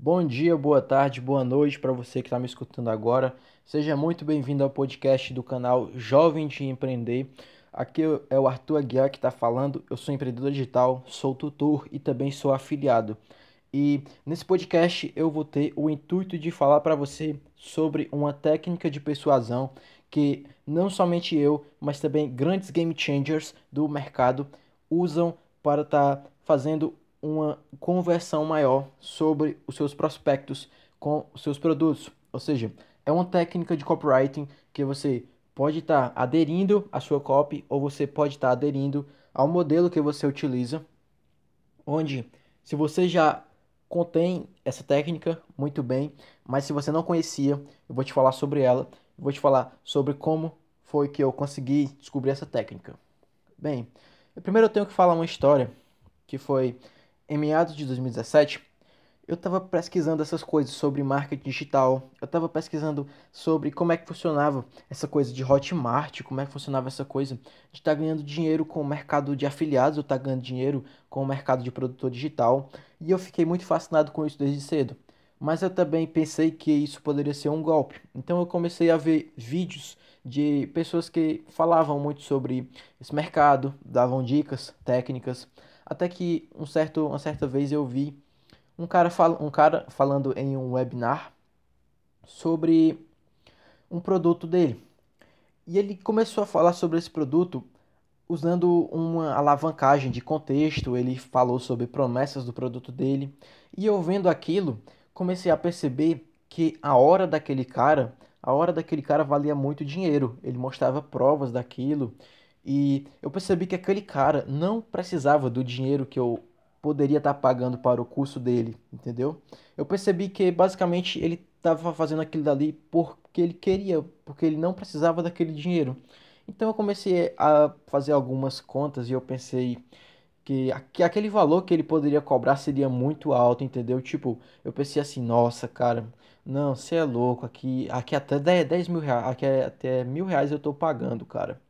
Bom dia, boa tarde, boa noite para você que está me escutando agora. Seja muito bem-vindo ao podcast do canal Jovem de Empreender. Aqui é o Arthur Aguiar que está falando. Eu sou empreendedor digital, sou tutor e também sou afiliado. E nesse podcast eu vou ter o intuito de falar para você sobre uma técnica de persuasão que não somente eu, mas também grandes game changers do mercado usam para estar tá fazendo uma conversão maior sobre os seus prospectos com os seus produtos. Ou seja, é uma técnica de copywriting que você pode estar tá aderindo à sua copy ou você pode estar tá aderindo ao modelo que você utiliza, onde se você já contém essa técnica muito bem, mas se você não conhecia, eu vou te falar sobre ela, eu vou te falar sobre como foi que eu consegui descobrir essa técnica. Bem, primeiro eu tenho que falar uma história que foi em meados de 2017, eu estava pesquisando essas coisas sobre marketing digital, eu estava pesquisando sobre como é que funcionava essa coisa de Hotmart, como é que funcionava essa coisa de estar tá ganhando dinheiro com o mercado de afiliados, ou estar tá ganhando dinheiro com o mercado de produtor digital, e eu fiquei muito fascinado com isso desde cedo. Mas eu também pensei que isso poderia ser um golpe. Então eu comecei a ver vídeos de pessoas que falavam muito sobre esse mercado, davam dicas técnicas, até que um certo, uma certa vez eu vi um cara, fal um cara falando em um webinar sobre um produto dele. E ele começou a falar sobre esse produto usando uma alavancagem de contexto. Ele falou sobre promessas do produto dele. E eu vendo aquilo, comecei a perceber que a hora daquele cara, a hora daquele cara valia muito dinheiro. Ele mostrava provas daquilo e eu percebi que aquele cara não precisava do dinheiro que eu poderia estar tá pagando para o curso dele, entendeu? Eu percebi que basicamente ele estava fazendo aquilo dali porque ele queria, porque ele não precisava daquele dinheiro. Então eu comecei a fazer algumas contas e eu pensei que, que aquele valor que ele poderia cobrar seria muito alto, entendeu? Tipo, eu pensei assim, nossa, cara, não, você é louco, aqui, aqui até 10, 10 mil reais, aqui até mil reais eu tô pagando, cara.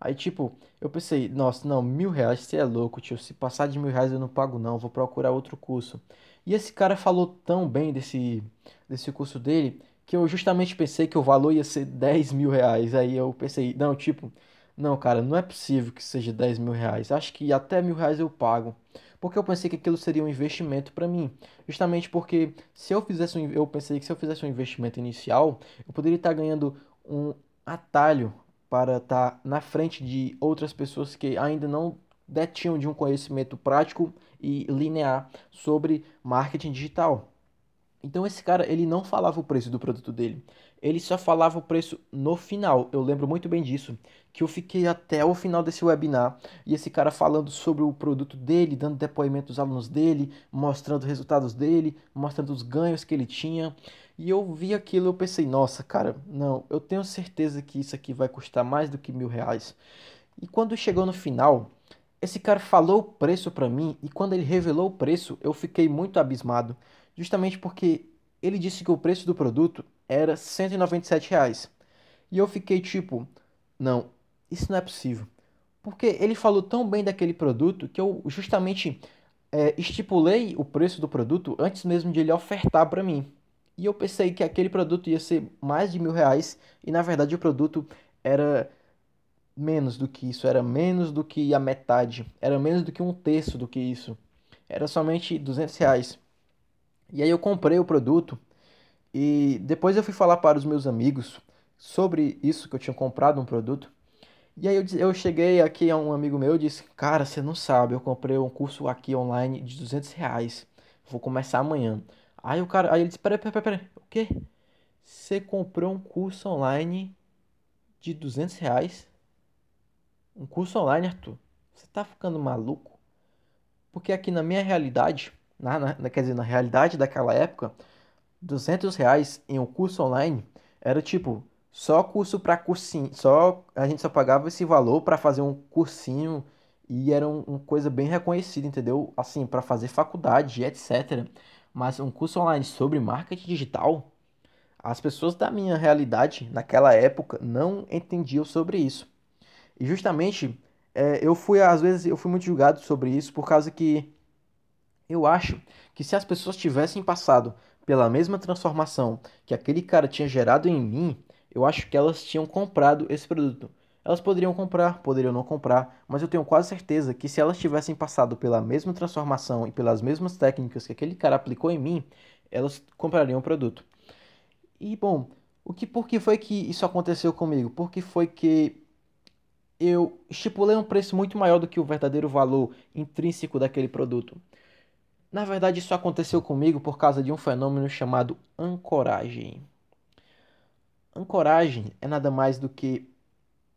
Aí, tipo, eu pensei, nossa, não, mil reais, você é louco, tio. Se passar de mil reais eu não pago, não. Vou procurar outro curso. E esse cara falou tão bem desse, desse curso dele que eu justamente pensei que o valor ia ser 10 mil reais. Aí eu pensei, não, tipo, não, cara, não é possível que seja 10 mil reais. Acho que até mil reais eu pago. Porque eu pensei que aquilo seria um investimento para mim. Justamente porque se eu fizesse um, eu pensei que se eu fizesse um investimento inicial, eu poderia estar ganhando um atalho para estar tá na frente de outras pessoas que ainda não detinham de um conhecimento prático e linear sobre marketing digital. Então esse cara, ele não falava o preço do produto dele. Ele só falava o preço no final. Eu lembro muito bem disso, que eu fiquei até o final desse webinar e esse cara falando sobre o produto dele, dando depoimento dos alunos dele, mostrando os resultados dele, mostrando os ganhos que ele tinha. E eu vi aquilo eu pensei, nossa, cara, não, eu tenho certeza que isso aqui vai custar mais do que mil reais. E quando chegou no final, esse cara falou o preço para mim e quando ele revelou o preço, eu fiquei muito abismado, justamente porque ele disse que o preço do produto era 197 reais. E eu fiquei tipo, não, isso não é possível. Porque ele falou tão bem daquele produto que eu justamente é, estipulei o preço do produto antes mesmo de ele ofertar para mim. E eu pensei que aquele produto ia ser mais de mil reais e na verdade o produto era menos do que isso, era menos do que a metade, era menos do que um terço do que isso. Era somente 200 reais. E aí eu comprei o produto e depois eu fui falar para os meus amigos sobre isso que eu tinha comprado um produto. E aí eu, eu cheguei aqui a um amigo meu e disse, cara, você não sabe, eu comprei um curso aqui online de 200 reais. Vou começar amanhã. Aí o cara, aí ele disse: Peraí, peraí, peraí, o quê? Você comprou um curso online de 200 reais? Um curso online, Arthur? Você tá ficando maluco? Porque aqui na minha realidade, na, na, quer dizer, na realidade daquela época, 200 reais em um curso online era tipo só curso para cursinho, só a gente só pagava esse valor para fazer um cursinho e era uma um coisa bem reconhecida, entendeu? Assim, para fazer faculdade, etc mas um curso online sobre marketing digital, as pessoas da minha realidade naquela época não entendiam sobre isso. E justamente é, eu fui, às vezes, eu fui muito julgado sobre isso por causa que Eu acho que se as pessoas tivessem passado pela mesma transformação que aquele cara tinha gerado em mim, eu acho que elas tinham comprado esse produto. Elas poderiam comprar, poderiam não comprar, mas eu tenho quase certeza que se elas tivessem passado pela mesma transformação e pelas mesmas técnicas que aquele cara aplicou em mim, elas comprariam o produto. E bom, o que por que foi que isso aconteceu comigo? Porque foi que eu estipulei um preço muito maior do que o verdadeiro valor intrínseco daquele produto. Na verdade, isso aconteceu comigo por causa de um fenômeno chamado ancoragem. Ancoragem é nada mais do que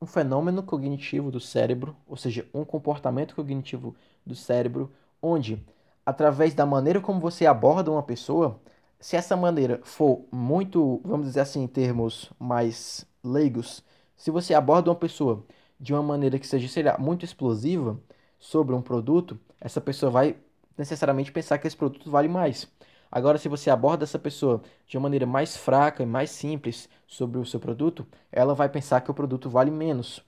um fenômeno cognitivo do cérebro, ou seja, um comportamento cognitivo do cérebro, onde, através da maneira como você aborda uma pessoa, se essa maneira for muito, vamos dizer assim, em termos mais leigos, se você aborda uma pessoa de uma maneira que seja, sei lá, muito explosiva sobre um produto, essa pessoa vai necessariamente pensar que esse produto vale mais. Agora, se você aborda essa pessoa de uma maneira mais fraca e mais simples sobre o seu produto, ela vai pensar que o produto vale menos.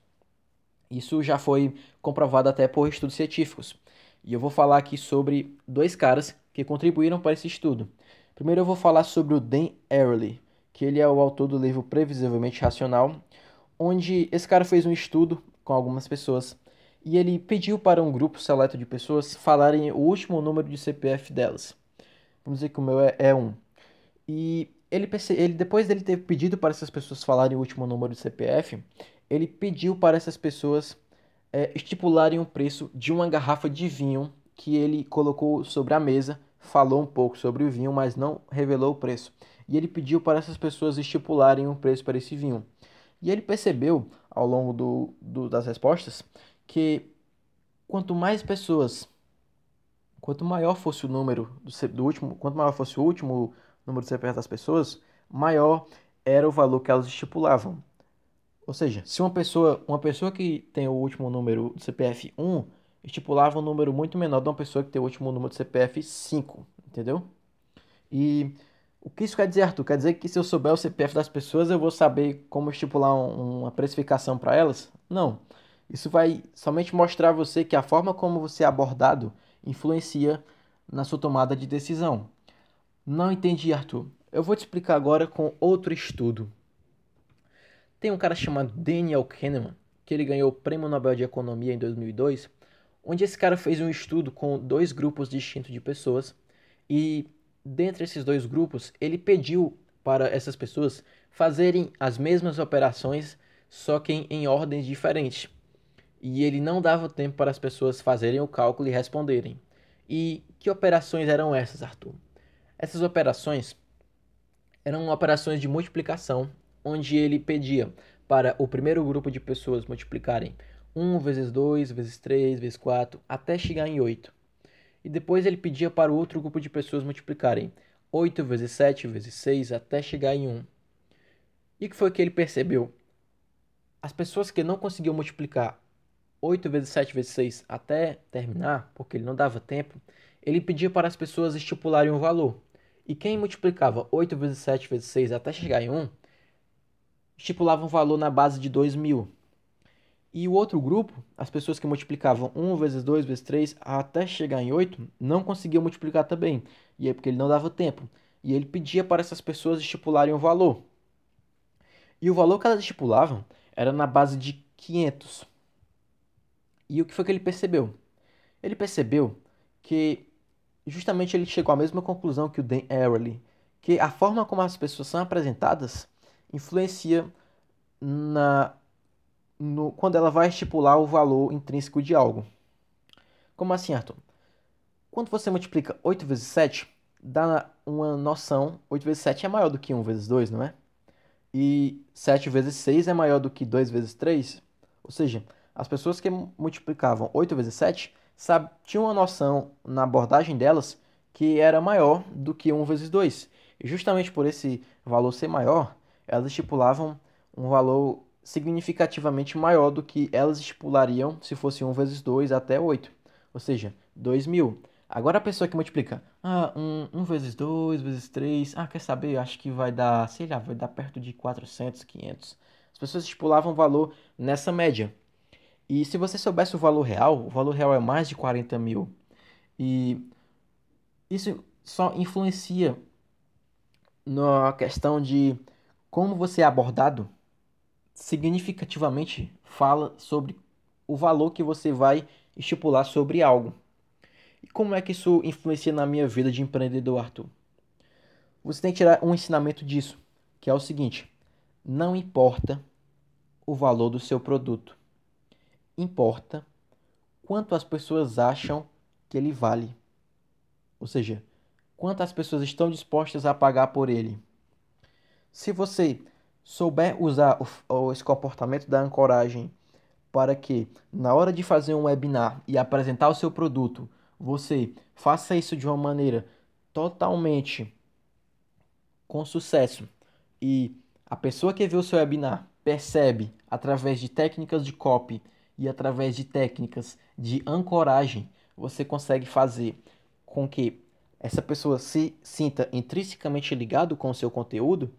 Isso já foi comprovado até por estudos científicos. E eu vou falar aqui sobre dois caras que contribuíram para esse estudo. Primeiro eu vou falar sobre o Dan Ariely, que ele é o autor do livro Previsivelmente Racional, onde esse cara fez um estudo com algumas pessoas e ele pediu para um grupo seleto de pessoas falarem o último número de CPF delas. Vamos dizer que o meu é, é 1. E ele, ele, depois dele ter pedido para essas pessoas falarem o último número de CPF, ele pediu para essas pessoas é, estipularem o preço de uma garrafa de vinho que ele colocou sobre a mesa, falou um pouco sobre o vinho, mas não revelou o preço. E ele pediu para essas pessoas estipularem um preço para esse vinho. E ele percebeu, ao longo do, do, das respostas, que quanto mais pessoas, quanto maior fosse o número do, do último, quanto maior fosse o último número de CPF das pessoas, maior era o valor que elas estipulavam. Ou seja, se uma pessoa, uma pessoa que tem o último número do CPF 1 estipulava um número muito menor de uma pessoa que tem o último número do CPF 5, entendeu? E o que isso quer dizer, Arthur? Quer dizer que se eu souber o CPF das pessoas, eu vou saber como estipular um, uma precificação para elas? Não. Isso vai somente mostrar a você que a forma como você é abordado influencia na sua tomada de decisão. Não entendi, Arthur. Eu vou te explicar agora com outro estudo. Tem um cara chamado Daniel Kahneman, que ele ganhou o Prêmio Nobel de Economia em 2002, onde esse cara fez um estudo com dois grupos distintos de pessoas e dentre esses dois grupos, ele pediu para essas pessoas fazerem as mesmas operações, só que em, em ordens diferentes e ele não dava tempo para as pessoas fazerem o cálculo e responderem. E que operações eram essas, Arthur? Essas operações eram operações de multiplicação, onde ele pedia para o primeiro grupo de pessoas multiplicarem 1 vezes 2 vezes 3 vezes 4 até chegar em 8. E depois ele pedia para o outro grupo de pessoas multiplicarem 8 vezes 7 vezes 6 até chegar em 1. E o que foi que ele percebeu? As pessoas que não conseguiam multiplicar 8 vezes 7 vezes 6 até terminar, porque ele não dava tempo, ele pedia para as pessoas estipularem um valor. E quem multiplicava 8 vezes 7 vezes 6 até chegar em 1, estipulava um valor na base de 2 mil. E o outro grupo, as pessoas que multiplicavam 1 vezes 2 vezes 3 até chegar em 8, não conseguiam multiplicar também. E é porque ele não dava tempo. E ele pedia para essas pessoas estipularem um valor. E o valor que elas estipulavam era na base de 500. E o que foi que ele percebeu? Ele percebeu que justamente ele chegou à mesma conclusão que o Dan Ariely, que a forma como as pessoas são apresentadas influencia na no, quando ela vai estipular o valor intrínseco de algo. Como assim, Arthur? Quando você multiplica 8 vezes 7, dá uma noção, 8 vezes 7 é maior do que 1 vezes 2, não é? E 7 vezes 6 é maior do que 2 vezes 3. Ou seja, as pessoas que multiplicavam 8 vezes 7 sabe, tinham uma noção na abordagem delas que era maior do que 1 vezes 2. E justamente por esse valor ser maior, elas estipulavam um valor significativamente maior do que elas estipulariam se fosse 1 vezes 2 até 8. Ou seja, 2 mil. Agora a pessoa que multiplica, ah, 1, 1 vezes 2 vezes 3, ah, quer saber? Acho que vai dar, sei lá, vai dar perto de 400, 500. As pessoas estipulavam valor nessa média. E se você soubesse o valor real, o valor real é mais de 40 mil. E isso só influencia na questão de como você é abordado, significativamente fala sobre o valor que você vai estipular sobre algo. E como é que isso influencia na minha vida de empreendedor, Arthur? Você tem que tirar um ensinamento disso, que é o seguinte: não importa o valor do seu produto, importa quanto as pessoas acham que ele vale. Ou seja, quantas pessoas estão dispostas a pagar por ele. Se você souber usar esse comportamento da ancoragem para que, na hora de fazer um webinar e apresentar o seu produto, você faça isso de uma maneira totalmente com sucesso e a pessoa que vê o seu webinar percebe através de técnicas de copy e através de técnicas de ancoragem, você consegue fazer com que essa pessoa se sinta intrinsecamente ligado com o seu conteúdo,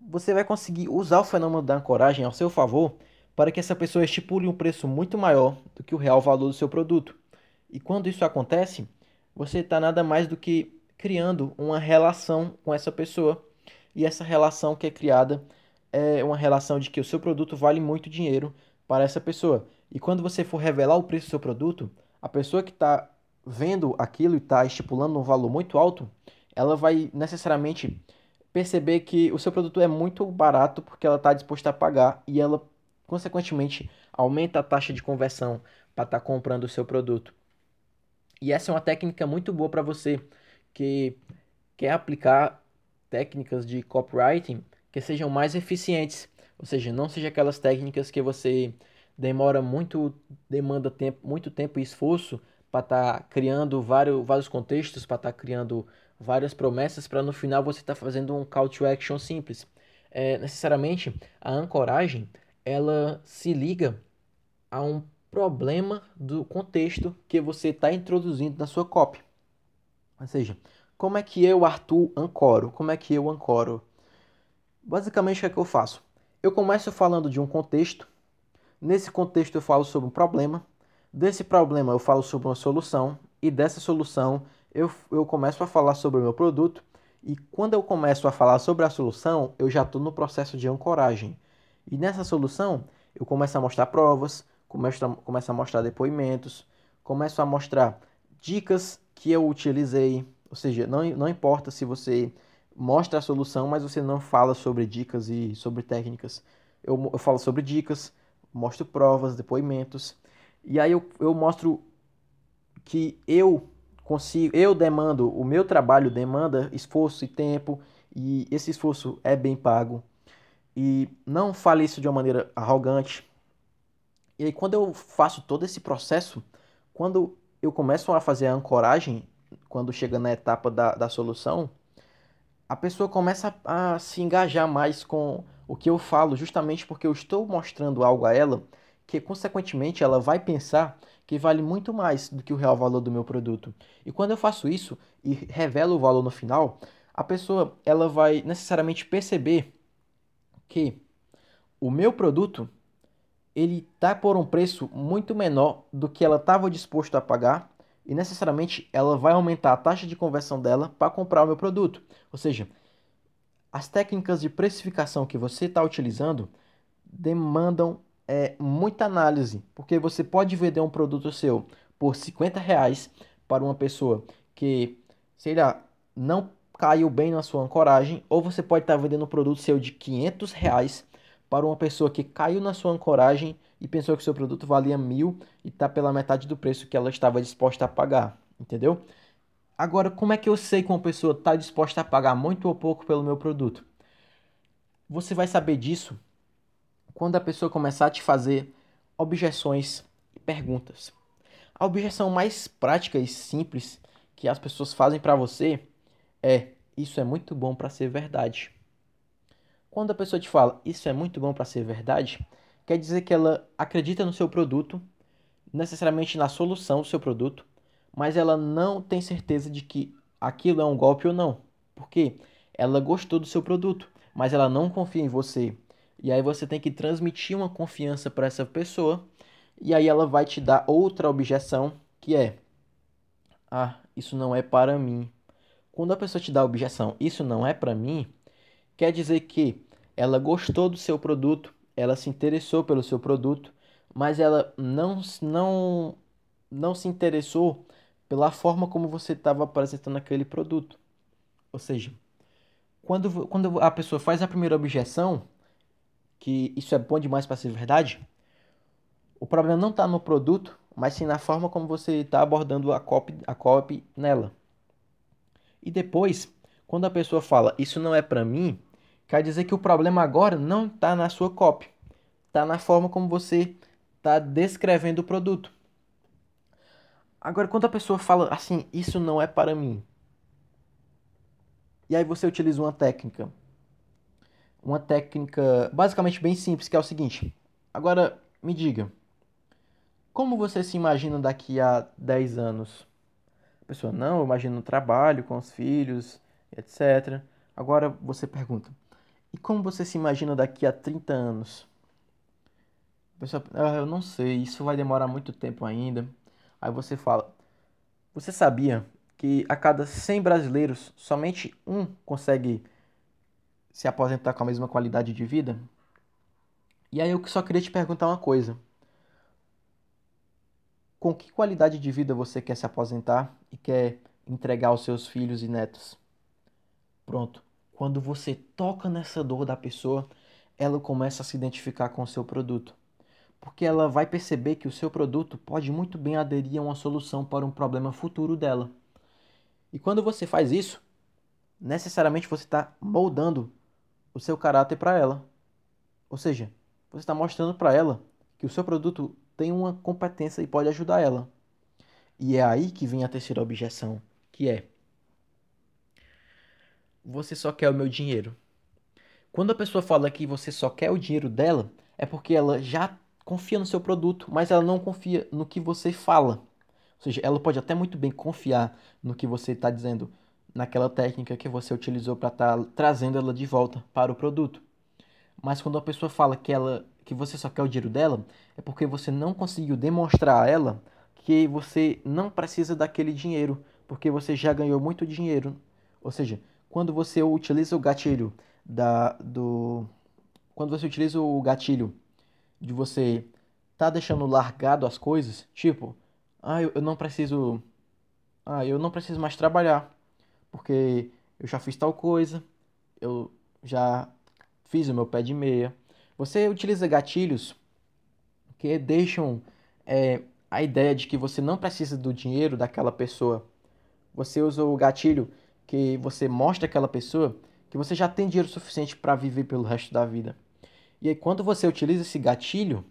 você vai conseguir usar o fenômeno da ancoragem ao seu favor para que essa pessoa estipule um preço muito maior do que o real valor do seu produto. E quando isso acontece, você está nada mais do que criando uma relação com essa pessoa. E essa relação que é criada é uma relação de que o seu produto vale muito dinheiro para essa pessoa. E quando você for revelar o preço do seu produto, a pessoa que está vendo aquilo e está estipulando um valor muito alto, ela vai necessariamente perceber que o seu produto é muito barato porque ela está disposta a pagar e ela, consequentemente, aumenta a taxa de conversão para estar tá comprando o seu produto. E essa é uma técnica muito boa para você que quer aplicar técnicas de copywriting que sejam mais eficientes, ou seja, não seja aquelas técnicas que você demora muito, demanda tempo, muito tempo e esforço para estar tá criando vários, vários contextos, para estar tá criando várias promessas, para no final você estar tá fazendo um call to action simples. É, necessariamente, a ancoragem ela se liga a um problema do contexto que você está introduzindo na sua copy. Ou seja, como é que eu, Arthur, ancoro? Como é que eu ancoro? Basicamente, o que é que eu faço? Eu começo falando de um contexto. Nesse contexto, eu falo sobre um problema. Desse problema eu falo sobre uma solução e dessa solução eu, eu começo a falar sobre o meu produto e quando eu começo a falar sobre a solução, eu já estou no processo de ancoragem. E nessa solução, eu começo a mostrar provas, começo a, começo a mostrar depoimentos, começo a mostrar dicas que eu utilizei. Ou seja, não, não importa se você mostra a solução, mas você não fala sobre dicas e sobre técnicas. Eu, eu falo sobre dicas, mostro provas, depoimentos e aí eu, eu mostro que eu consigo, eu demando, o meu trabalho demanda esforço e tempo, e esse esforço é bem pago. E não fale isso de uma maneira arrogante. E aí, quando eu faço todo esse processo, quando eu começo a fazer a ancoragem, quando chega na etapa da, da solução, a pessoa começa a, a se engajar mais com o que eu falo, justamente porque eu estou mostrando algo a ela que consequentemente ela vai pensar que vale muito mais do que o real valor do meu produto. E quando eu faço isso e revelo o valor no final, a pessoa ela vai necessariamente perceber que o meu produto ele tá por um preço muito menor do que ela estava disposto a pagar e necessariamente ela vai aumentar a taxa de conversão dela para comprar o meu produto. Ou seja, as técnicas de precificação que você está utilizando demandam é, muita análise, porque você pode vender um produto seu por 50 reais para uma pessoa que, sei lá, não caiu bem na sua ancoragem, ou você pode estar vendendo um produto seu de 500 reais para uma pessoa que caiu na sua ancoragem e pensou que seu produto valia mil e está pela metade do preço que ela estava disposta a pagar, entendeu? Agora, como é que eu sei que uma pessoa está disposta a pagar muito ou pouco pelo meu produto? Você vai saber disso quando a pessoa começar a te fazer objeções e perguntas. A objeção mais prática e simples que as pessoas fazem para você é: Isso é muito bom para ser verdade. Quando a pessoa te fala isso é muito bom para ser verdade, quer dizer que ela acredita no seu produto, necessariamente na solução do seu produto, mas ela não tem certeza de que aquilo é um golpe ou não. Porque ela gostou do seu produto, mas ela não confia em você e aí você tem que transmitir uma confiança para essa pessoa. E aí ela vai te dar outra objeção, que é: Ah, isso não é para mim. Quando a pessoa te dá a objeção, isso não é para mim, quer dizer que ela gostou do seu produto, ela se interessou pelo seu produto, mas ela não, não, não se interessou pela forma como você estava apresentando aquele produto. Ou seja, quando, quando a pessoa faz a primeira objeção, que isso é bom demais para ser verdade, o problema não está no produto, mas sim na forma como você está abordando a copy, a copy nela. E depois, quando a pessoa fala isso não é para mim, quer dizer que o problema agora não está na sua copy, está na forma como você está descrevendo o produto. Agora, quando a pessoa fala assim, isso não é para mim, e aí você utiliza uma técnica, uma técnica basicamente bem simples, que é o seguinte. Agora, me diga, como você se imagina daqui a 10 anos? A pessoa, não, eu imagino trabalho com os filhos, etc. Agora você pergunta, e como você se imagina daqui a 30 anos? A pessoa, ah, eu não sei, isso vai demorar muito tempo ainda. Aí você fala: Você sabia que a cada 100 brasileiros, somente um consegue se aposentar com a mesma qualidade de vida? E aí eu só queria te perguntar uma coisa. Com que qualidade de vida você quer se aposentar e quer entregar aos seus filhos e netos? Pronto. Quando você toca nessa dor da pessoa, ela começa a se identificar com o seu produto porque ela vai perceber que o seu produto pode muito bem aderir a uma solução para um problema futuro dela. E quando você faz isso, necessariamente você está moldando o seu caráter para ela. Ou seja, você está mostrando para ela que o seu produto tem uma competência e pode ajudar ela. E é aí que vem a terceira objeção, que é: você só quer o meu dinheiro. Quando a pessoa fala que você só quer o dinheiro dela, é porque ela já confia no seu produto, mas ela não confia no que você fala. Ou seja, ela pode até muito bem confiar no que você está dizendo, naquela técnica que você utilizou para estar tá trazendo ela de volta para o produto. Mas quando a pessoa fala que ela que você só quer o dinheiro dela, é porque você não conseguiu demonstrar a ela que você não precisa daquele dinheiro, porque você já ganhou muito dinheiro. Ou seja, quando você utiliza o gatilho da do quando você utiliza o gatilho de você tá deixando largado as coisas, tipo, ah, eu, eu não preciso, ah, eu não preciso mais trabalhar, porque eu já fiz tal coisa, eu já fiz o meu pé de meia. Você utiliza gatilhos que deixam é, a ideia de que você não precisa do dinheiro daquela pessoa. Você usa o gatilho que você mostra àquela pessoa que você já tem dinheiro suficiente para viver pelo resto da vida. E aí, quando você utiliza esse gatilho,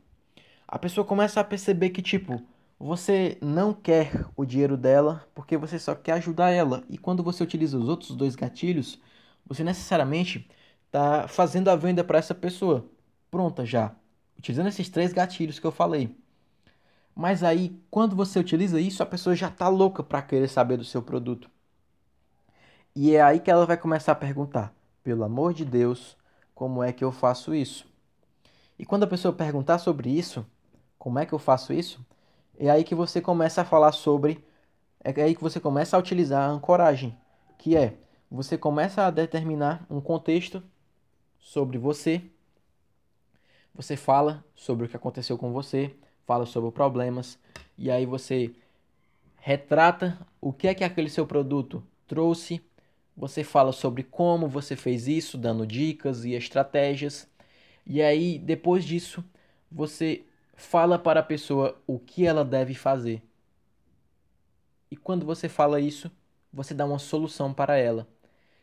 a pessoa começa a perceber que, tipo, você não quer o dinheiro dela porque você só quer ajudar ela. E quando você utiliza os outros dois gatilhos, você necessariamente está fazendo a venda para essa pessoa. Pronta já. Utilizando esses três gatilhos que eu falei. Mas aí, quando você utiliza isso, a pessoa já está louca para querer saber do seu produto. E é aí que ela vai começar a perguntar: pelo amor de Deus, como é que eu faço isso? E quando a pessoa perguntar sobre isso, como é que eu faço isso? É aí que você começa a falar sobre, é aí que você começa a utilizar a ancoragem, que é você começa a determinar um contexto sobre você. Você fala sobre o que aconteceu com você, fala sobre problemas, e aí você retrata o que é que aquele seu produto trouxe. Você fala sobre como você fez isso, dando dicas e estratégias. E aí, depois disso, você fala para a pessoa o que ela deve fazer. E quando você fala isso, você dá uma solução para ela.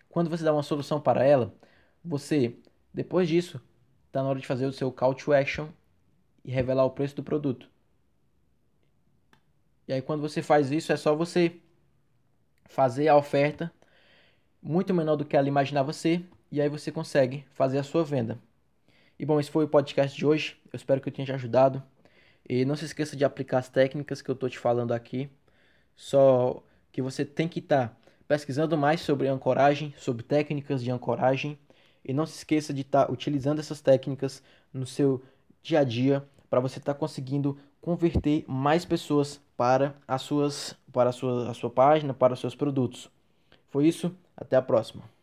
Quando você dá uma solução para ela, você, depois disso, está na hora de fazer o seu call to action e revelar o preço do produto. E aí, quando você faz isso, é só você fazer a oferta muito menor do que ela imaginava ser, e aí você consegue fazer a sua venda. E bom, esse foi o podcast de hoje. Eu espero que eu tenha te ajudado. E não se esqueça de aplicar as técnicas que eu estou te falando aqui. Só que você tem que estar tá pesquisando mais sobre ancoragem, sobre técnicas de ancoragem. E não se esqueça de estar tá utilizando essas técnicas no seu dia a dia para você estar tá conseguindo converter mais pessoas para as suas para a sua, a sua página, para os seus produtos. Foi isso, até a próxima.